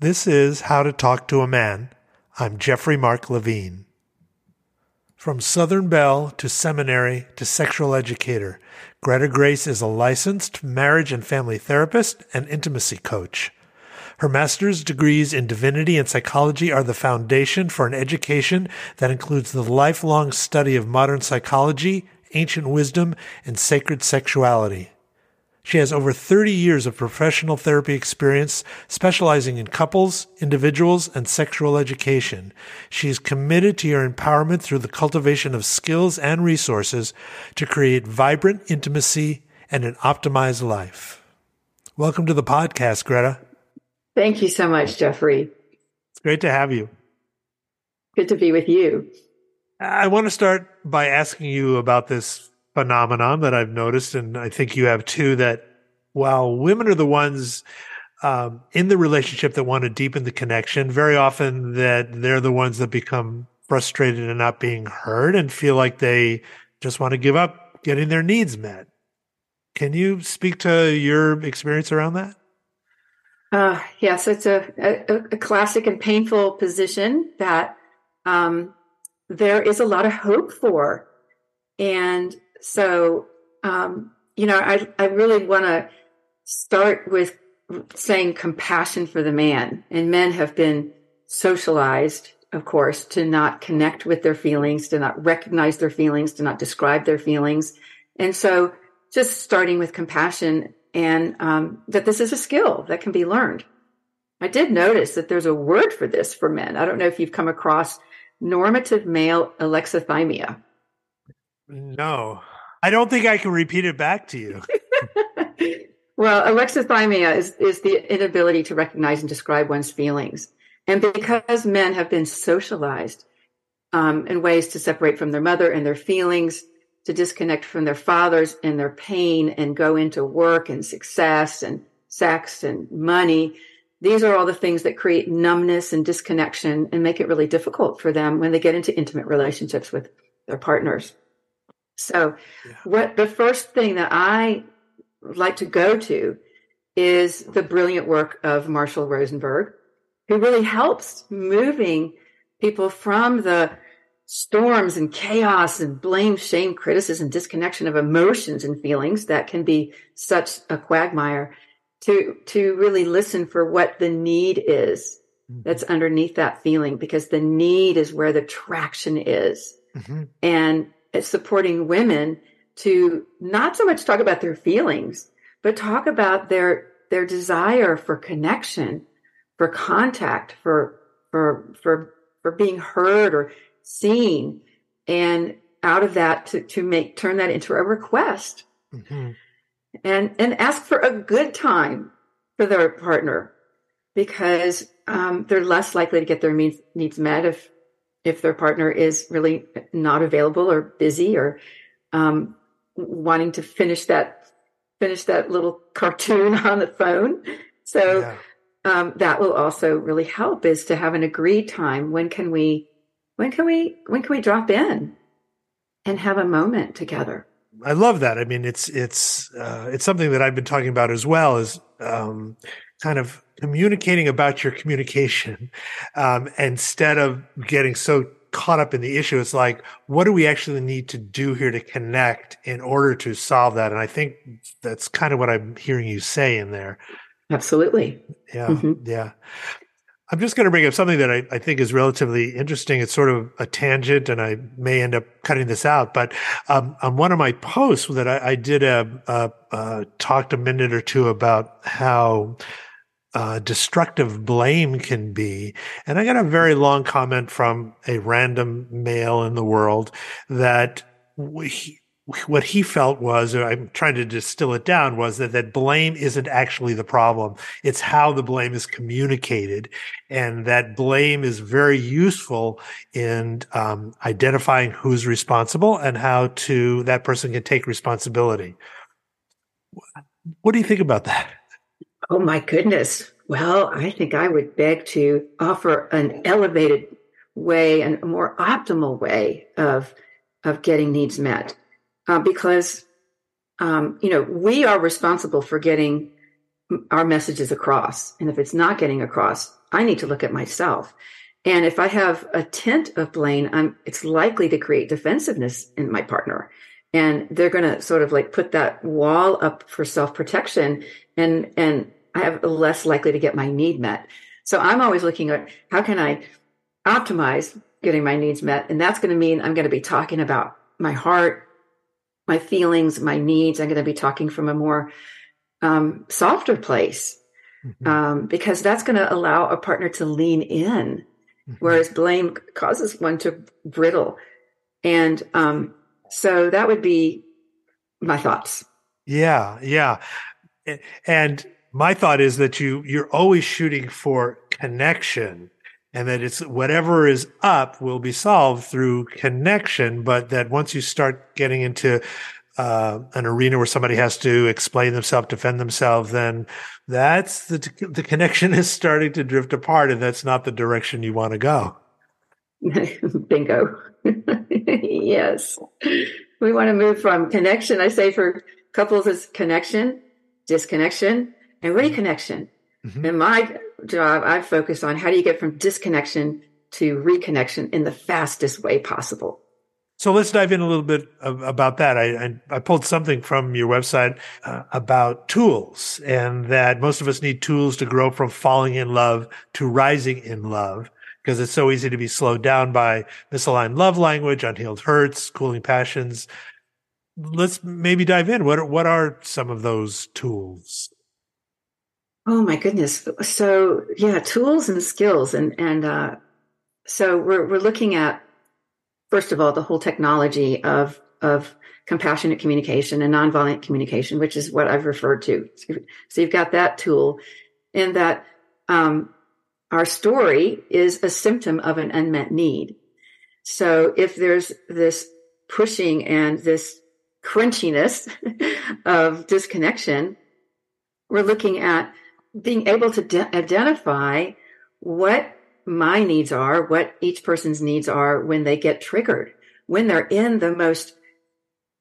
This is How to Talk to a Man. I'm Jeffrey Mark Levine. From Southern Belle to seminary to sexual educator, Greta Grace is a licensed marriage and family therapist and intimacy coach. Her master's degrees in divinity and psychology are the foundation for an education that includes the lifelong study of modern psychology, ancient wisdom, and sacred sexuality. She has over 30 years of professional therapy experience specializing in couples, individuals, and sexual education. She is committed to your empowerment through the cultivation of skills and resources to create vibrant intimacy and an optimized life. Welcome to the podcast, Greta. Thank you so much, Jeffrey. It's great to have you. Good to be with you. I want to start by asking you about this phenomenon that I've noticed, and I think you have too, that while women are the ones um, in the relationship that want to deepen the connection, very often that they're the ones that become frustrated and not being heard and feel like they just want to give up getting their needs met. Can you speak to your experience around that? Uh, yes, it's a, a, a, classic and painful position that um, there is a lot of hope for. And so, um, you know, I, I really want to start with saying compassion for the man. And men have been socialized, of course, to not connect with their feelings, to not recognize their feelings, to not describe their feelings. And so, just starting with compassion and um, that this is a skill that can be learned. I did notice that there's a word for this for men. I don't know if you've come across normative male alexithymia. No, I don't think I can repeat it back to you. well, alexithymia is, is the inability to recognize and describe one's feelings. And because men have been socialized um, in ways to separate from their mother and their feelings, to disconnect from their fathers and their pain and go into work and success and sex and money. These are all the things that create numbness and disconnection and make it really difficult for them when they get into intimate relationships with their partners. So, yeah. what the first thing that I like to go to is the brilliant work of Marshall Rosenberg, who really helps moving people from the storms and chaos and blame, shame, criticism, disconnection of emotions and feelings that can be such a quagmire to, to really listen for what the need is mm-hmm. that's underneath that feeling because the need is where the traction is. Mm-hmm. And supporting women to not so much talk about their feelings, but talk about their, their desire for connection, for contact, for, for, for, for being heard or seen and out of that to, to make turn that into a request mm-hmm. and and ask for a good time for their partner because um, they're less likely to get their needs, needs met if if their partner is really not available or busy or um, wanting to finish that finish that little cartoon on the phone so yeah. um, that will also really help is to have an agreed time when can we when can we when can we drop in and have a moment together? I love that. I mean, it's it's uh, it's something that I've been talking about as well as um, kind of communicating about your communication um, instead of getting so caught up in the issue. It's like, what do we actually need to do here to connect in order to solve that? And I think that's kind of what I'm hearing you say in there. Absolutely. Yeah. Mm-hmm. Yeah. I'm just going to bring up something that I, I, think is relatively interesting. It's sort of a tangent, and I may end up cutting this out. But um, on one of my posts that I, I did a, a, a, talked a minute or two about how uh, destructive blame can be, and I got a very long comment from a random male in the world that we, what he felt was, I'm trying to distill it down, was that, that blame isn't actually the problem. It's how the blame is communicated. And that blame is very useful in um, identifying who's responsible and how to, that person can take responsibility. What do you think about that? Oh my goodness. Well, I think I would beg to offer an elevated way and a more optimal way of, of getting needs met uh, because um, you know we are responsible for getting our messages across. And if it's not getting across, I need to look at myself. And if I have a tint of blame, I'm, it's likely to create defensiveness in my partner. And they're going to sort of like put that wall up for self protection and, and I have less likely to get my need met. So I'm always looking at how can I optimize getting my needs met? And that's going to mean I'm going to be talking about my heart, my feelings, my needs. I'm going to be talking from a more um, softer place mm-hmm. um, because that's going to allow a partner to lean in, mm-hmm. whereas blame causes one to brittle. And um, so that would be my thoughts. Yeah, yeah. And my thought is that you you're always shooting for connection and that it's whatever is up will be solved through connection but that once you start getting into uh, an arena where somebody has to explain themselves, defend themselves, then that's the the connection is starting to drift apart, and that's not the direction you want to go. Bingo. yes, we want to move from connection. I say for couples, it's connection, disconnection, and reconnection. Mm-hmm. In my job, I focus on how do you get from disconnection to reconnection in the fastest way possible. So let's dive in a little bit about that. I, I, I pulled something from your website uh, about tools and that most of us need tools to grow from falling in love to rising in love because it's so easy to be slowed down by misaligned love language, unhealed hurts, cooling passions. Let's maybe dive in. What are, what are some of those tools? Oh my goodness. So yeah, tools and skills. And, and, uh, so we're, we're looking at first of all, the whole technology of, of compassionate communication and nonviolent communication, which is what I've referred to. So you've got that tool and that, um, our story is a symptom of an unmet need. So if there's this pushing and this crunchiness of disconnection, we're looking at being able to de- identify what my needs are, what each person's needs are when they get triggered, when they're in the most,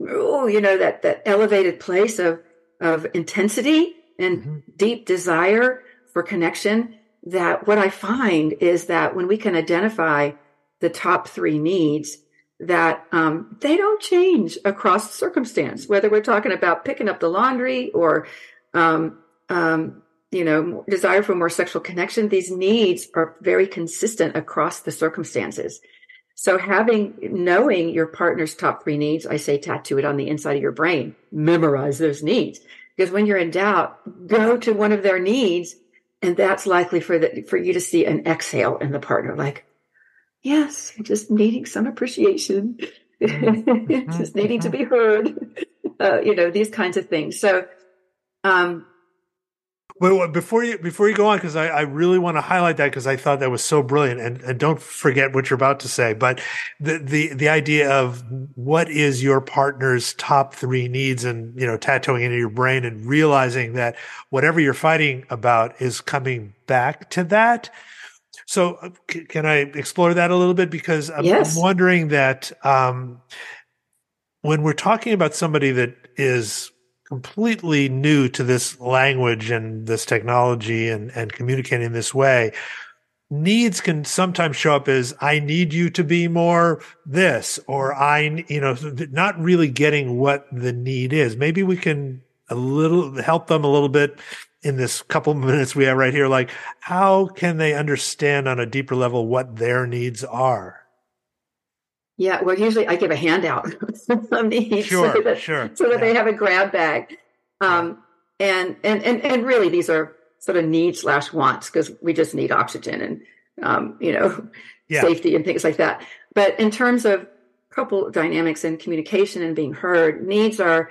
oh, you know, that, that elevated place of, of intensity and mm-hmm. deep desire for connection. That what I find is that when we can identify the top three needs, that um, they don't change across circumstance, whether we're talking about picking up the laundry or um, um, you know, desire for more sexual connection, these needs are very consistent across the circumstances. So having, knowing your partner's top three needs, I say tattoo it on the inside of your brain, memorize those needs. Because when you're in doubt, go to one of their needs. And that's likely for the, for you to see an exhale in the partner, like, yes, just needing some appreciation, mm-hmm. just needing to be heard, uh, you know, these kinds of things. So, um, but before you before you go on, because I, I really want to highlight that because I thought that was so brilliant, and, and don't forget what you're about to say. But the the the idea of what is your partner's top three needs, and you know, tattooing into your brain, and realizing that whatever you're fighting about is coming back to that. So, uh, can I explore that a little bit? Because I'm, yes. I'm wondering that um, when we're talking about somebody that is completely new to this language and this technology and, and communicating this way, needs can sometimes show up as I need you to be more this, or I, you know, not really getting what the need is. Maybe we can a little help them a little bit in this couple minutes we have right here. Like, how can they understand on a deeper level what their needs are? Yeah, well, usually I give a handout of these sure, so that, sure. so that yeah. they have a grab bag. Um, and, and, and, and really these are sort of needs slash wants because we just need oxygen and, um, you know, yeah. safety and things like that. But in terms of couple dynamics and communication and being heard, needs are,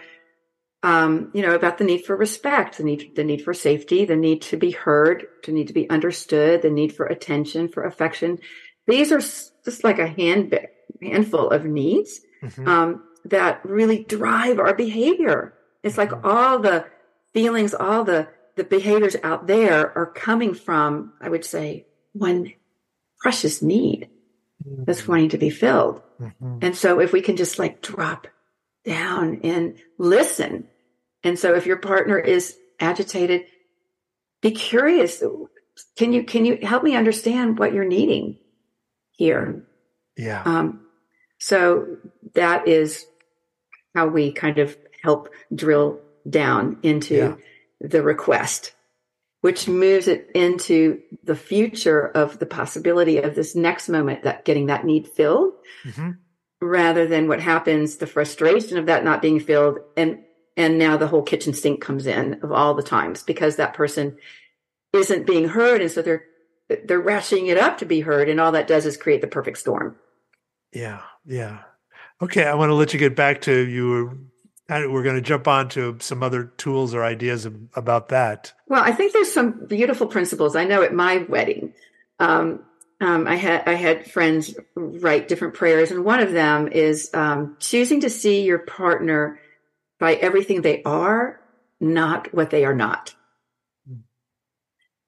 um, you know, about the need for respect, the need, the need for safety, the need to be heard, the need to be understood, the need for attention, for affection. These are just like a hand, handful of needs mm-hmm. um, that really drive our behavior. It's like mm-hmm. all the feelings, all the the behaviors out there are coming from, I would say, one precious need mm-hmm. that's wanting to be filled. Mm-hmm. And so if we can just like drop down and listen. And so if your partner is agitated, be curious. Can you can you help me understand what you're needing here? Yeah. Um, so that is how we kind of help drill down into Yeah. the request, which moves it into the future of the possibility of this next moment that getting that need filled Mhm. rather than what happens, the frustration of that not being filled. And, and now the whole kitchen sink comes in of all the times because that person isn't being heard. And so they're, they're ratcheting it up to be heard. And all that does is create the perfect storm. Yeah. Yeah. Okay. I want to let you get back to you. were- of- We're going to jump on to some other tools or ideas about that. Well, I think there's some beautiful principles. I know at my wedding, um, um, I had I had friends write different prayers, and one of them is um, choosing to see your partner by everything they are, not what they are not.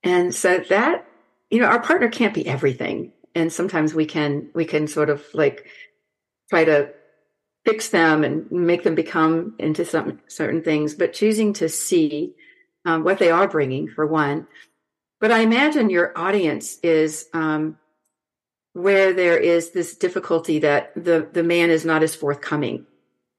And so that you know, our partner can't be everything, and sometimes we can we can sort of like try to fix them and make them become into some certain things, but choosing to see um, what they are bringing for one. But I imagine your audience is um, where there is this difficulty that the the man is not as forthcoming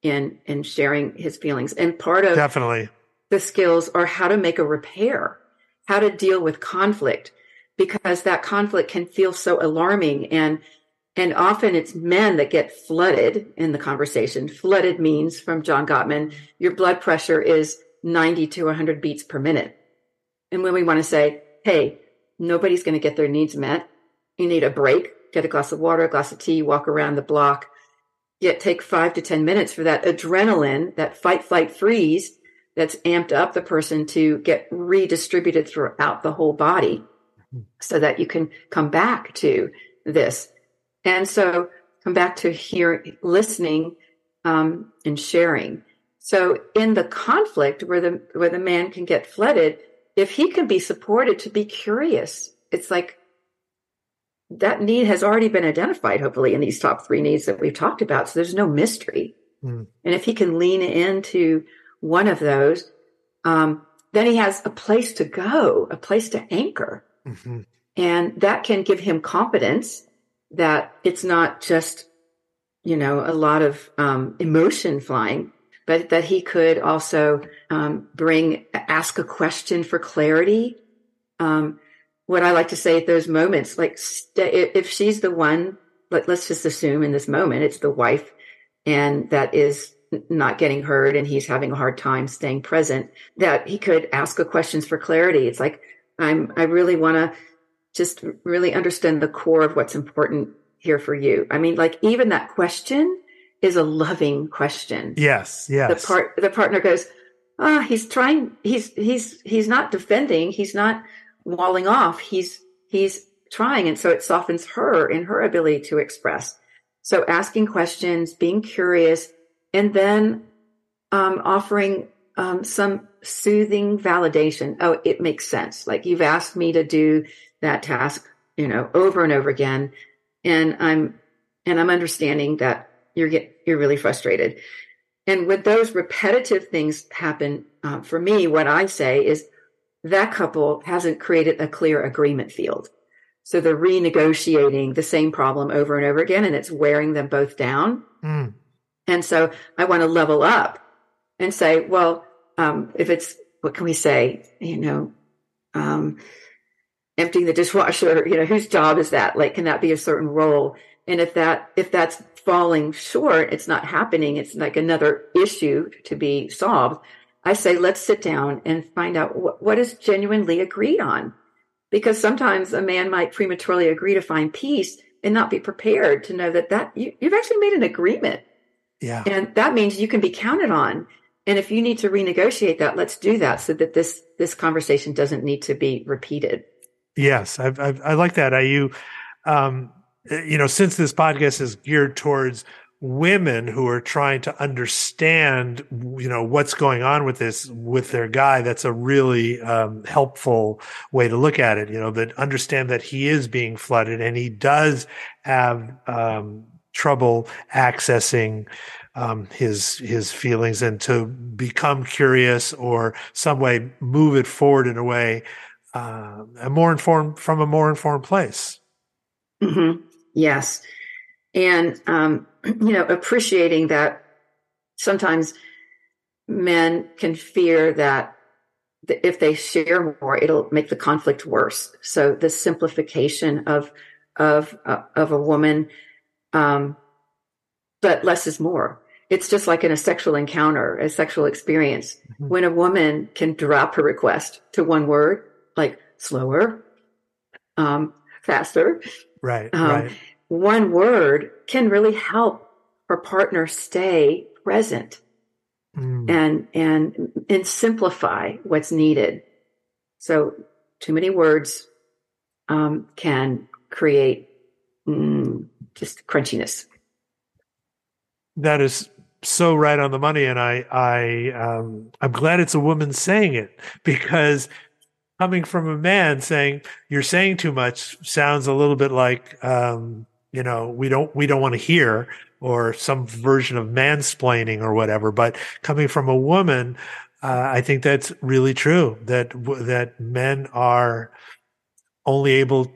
in in sharing his feelings, and part of Definitely. the skills are how to make a repair, how to deal with conflict, because that conflict can feel so alarming and and often it's men that get flooded in the conversation. Flooded means from John Gottman, your blood pressure is 90 to 100 beats per minute. And when we want to say, hey, nobody's going to get their needs met, you need a break, get a glass of water, a glass of tea, walk around the block, yet take five to 10 minutes for that adrenaline, that fight, flight, freeze that's amped up the person to get redistributed throughout the whole body so that you can come back to this. And so come back to here, listening, um, and sharing. So in the conflict where the, where the man can get flooded, if he can be supported to be curious, it's like that need has already been identified, hopefully, in these top three needs that we've talked about. So there's no mystery. Mm. And if he can lean into one of those, um, then he has a place to go, a place to anchor. Mhm. And that can give him confidence that it's not just, you know, a lot of um, emotion flying, but that he could also um, bring, ask a question for clarity. Um, what I like to say at those moments, like st- if she's the one, let, let's just assume in this moment it's the wife and that is not getting heard and he's having a hard time staying present, that he could ask a questions for clarity. It's like, I'm, I really want to just really understand the core of what's important here for you. I mean, like even that question is a loving question. Yes. Yes. The part, the partner goes, ah, he's trying, he's, he's, he's not defending. He's not walling off. He's, he's trying. And so it softens her in her ability to express. So asking questions, being curious, and then um, offering um, some soothing validation. Oh, it makes sense. Like you've asked me to do that task, you know, over and over again, and I'm and I'm understanding that you're get you're really frustrated. And when those repetitive things happen, uh, for me, what I say is that couple hasn't created a clear agreement field. So they're renegotiating the same problem over and over again, and it's wearing them both down. Mm. And so I want to level up and say, well, um, if it's, what can we say? You know, um, emptying the dishwasher, you know, whose job is that? Like, can that be a certain role? And if that, if that's falling short, it's not happening. It's like another issue to be solved. I say, let's sit down and find out what, what is genuinely agreed on. Because sometimes a man might prematurely agree to find peace and not be prepared to know that that you, you've actually made an agreement Yeah. and that means you can be counted on and if you need to renegotiate that let's do that so that this this conversation doesn't need to be repeated Yes, I've, I've, I like that. I you, um, you know, since this podcast is geared towards women who are trying to understand, you know, what's going on with this with their guy, that's a really um, helpful way to look at it. You know, that understand that he is being flooded and he does have um, trouble accessing um, his his feelings, and to become curious or some way move it forward in a way uh, a more informed from a more informed place. Mm-hmm. Yes, and um, you know, appreciating that sometimes men can fear that if they share more, it'll make the conflict worse. So the simplification of of uh, of a woman, um, but less is more. It's just like in a sexual encounter, a sexual experience. Mm-hmm. When a woman can drop her request to one word, like slower, um, faster, right, um, right. One word can really help her partner stay present mm. and and and simplify what's needed. So too many words um, can create mm, just crunchiness. That is so right on the money, and I I um, I'm glad it's a woman saying it because coming from a man saying you're saying too much sounds a little bit like um, you know we don't we don't want to hear or some version of mansplaining or whatever. But coming from a woman, uh, I think that's really true. That that men are only able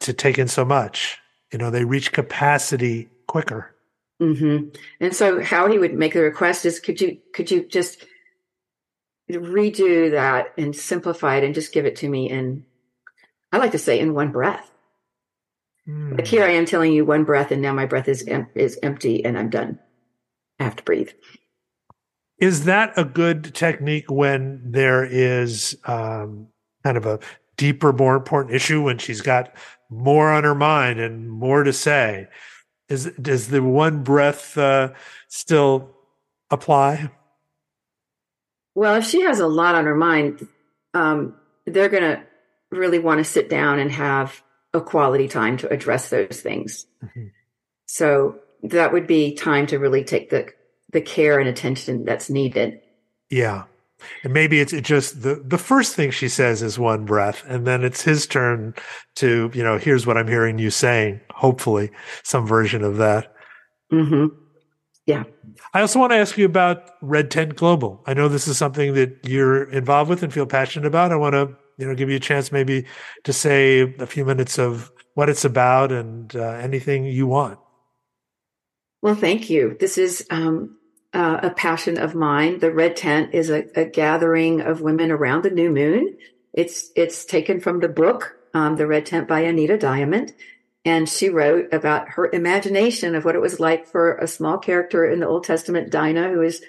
to take in so much. You know, they reach capacity quicker. Mm-hmm. And so, how he would make the request is, could you could you just redo that and simplify it and just give it to me in, I like to say, in one breath. Mm. Like here I am telling you one breath, and now my breath is em- is empty, and I'm done. I have to breathe. Is that a good technique when there is um, kind of a deeper, more important issue when she's got more on her mind and more to say? Is does the one breath uh, still apply? Well, if she has a lot on her mind, um, they're going to really want to sit down and have a quality time to address those things. Mm-hmm. So that would be time to really take the the care and attention that's needed. Yeah. And maybe it's it just the, the first thing she says is one breath, and then it's his turn to, you know, here's what I'm hearing you saying. Hopefully, some version of that. Mm-hmm. Yeah. I also want to ask you about Red Tent Global. I know this is something that you're involved with and feel passionate about. I want to you know, give you a chance maybe to say a few minutes of what it's about and uh, anything you want. Well, thank you. This is um, uh, a passion of mine. The Red Tent is a, a, gathering of women around the new moon. It's it's taken from the book um, The Red Tent by Anita Diamant, and she wrote about her imagination of what it was like for a small character in the Old Testament, Dinah, who is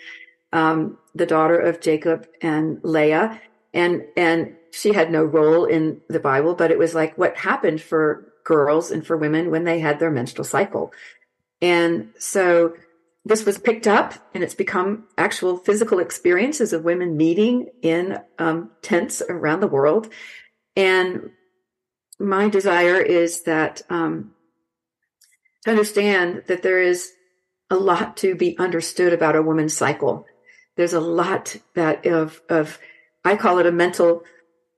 um, the daughter of Jacob and Leah, and and she had no role in the Bible, but it was like what happened for girls and for women when they had their menstrual cycle. And so this was picked up and it's become actual physical experiences of women meeting in um, tents around the world. And my desire is that um, to understand that there is a lot to be understood about a woman's cycle. There's a lot that of of I call it a mental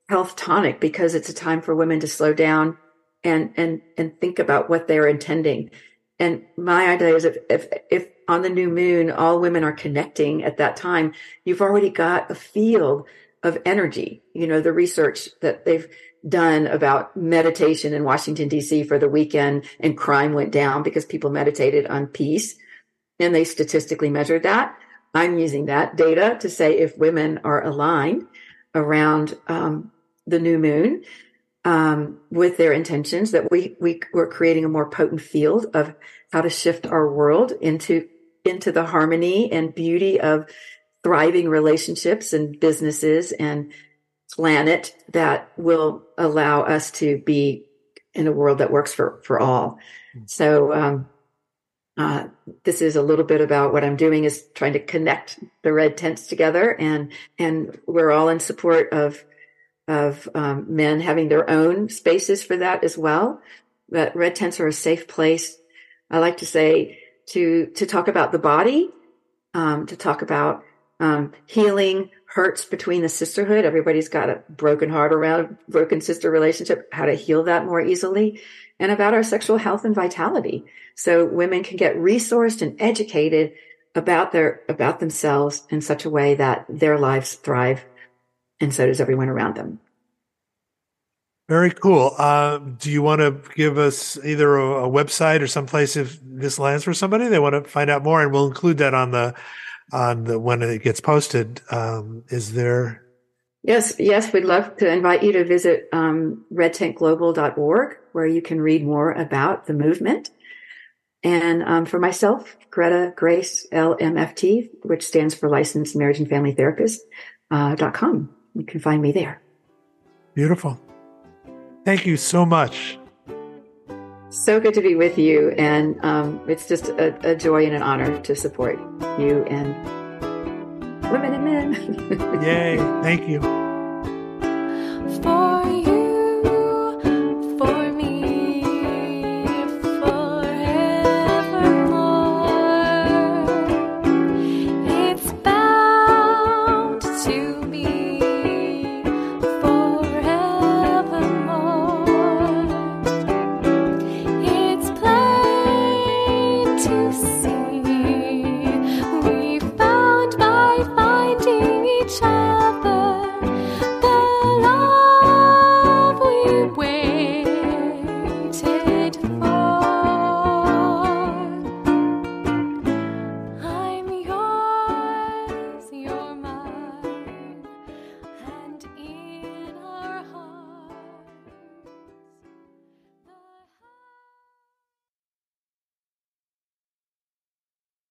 health tonic because it's a time for women to slow down and and and think about what they're intending. And my idea is if if if on the new moon all women are connecting at that time, you've already got a field of energy. You know, the research that they've done about meditation in Washington DC for the weekend and crime went down because people meditated on peace and they statistically measured that. I'm using that data to say if women are aligned around um, the new moon um, with their intentions that we we were creating a more potent field of how to shift our world into into the harmony and beauty of thriving relationships and businesses and planet that will allow us to be in a world that works for for all. So um, uh, this is a little bit about what I'm doing is trying to connect the red tents together and and we're all in support of of um, men having their own spaces for that as well. But red tents are a safe place. I like to say to to talk about the body, um, to talk about um, healing hurts between the sisterhood. Everybody's got a broken heart around broken sister relationship. How to heal that more easily, and about our sexual health and vitality, so women can get resourced and educated about their about themselves in such a way that their lives thrive and so does everyone around them. Very cool. Uh, do you want to give us either a, a, website or someplace if this lands for somebody they want to find out more, and we'll include that on the on the when it gets posted. Um, is there? Yes, yes, we'd love to invite you to visit um, redtentglobal.org, where you can read more about the movement. And um, for myself, Greta Grace LMFT, which stands for Licensed Marriage and Family Therapist, uh, .com. You can find me there. Beautiful. Thank you so much. So good to be with you. And um, it's just a, a, joy and an honor to support you and women and men. Yay. Thank you.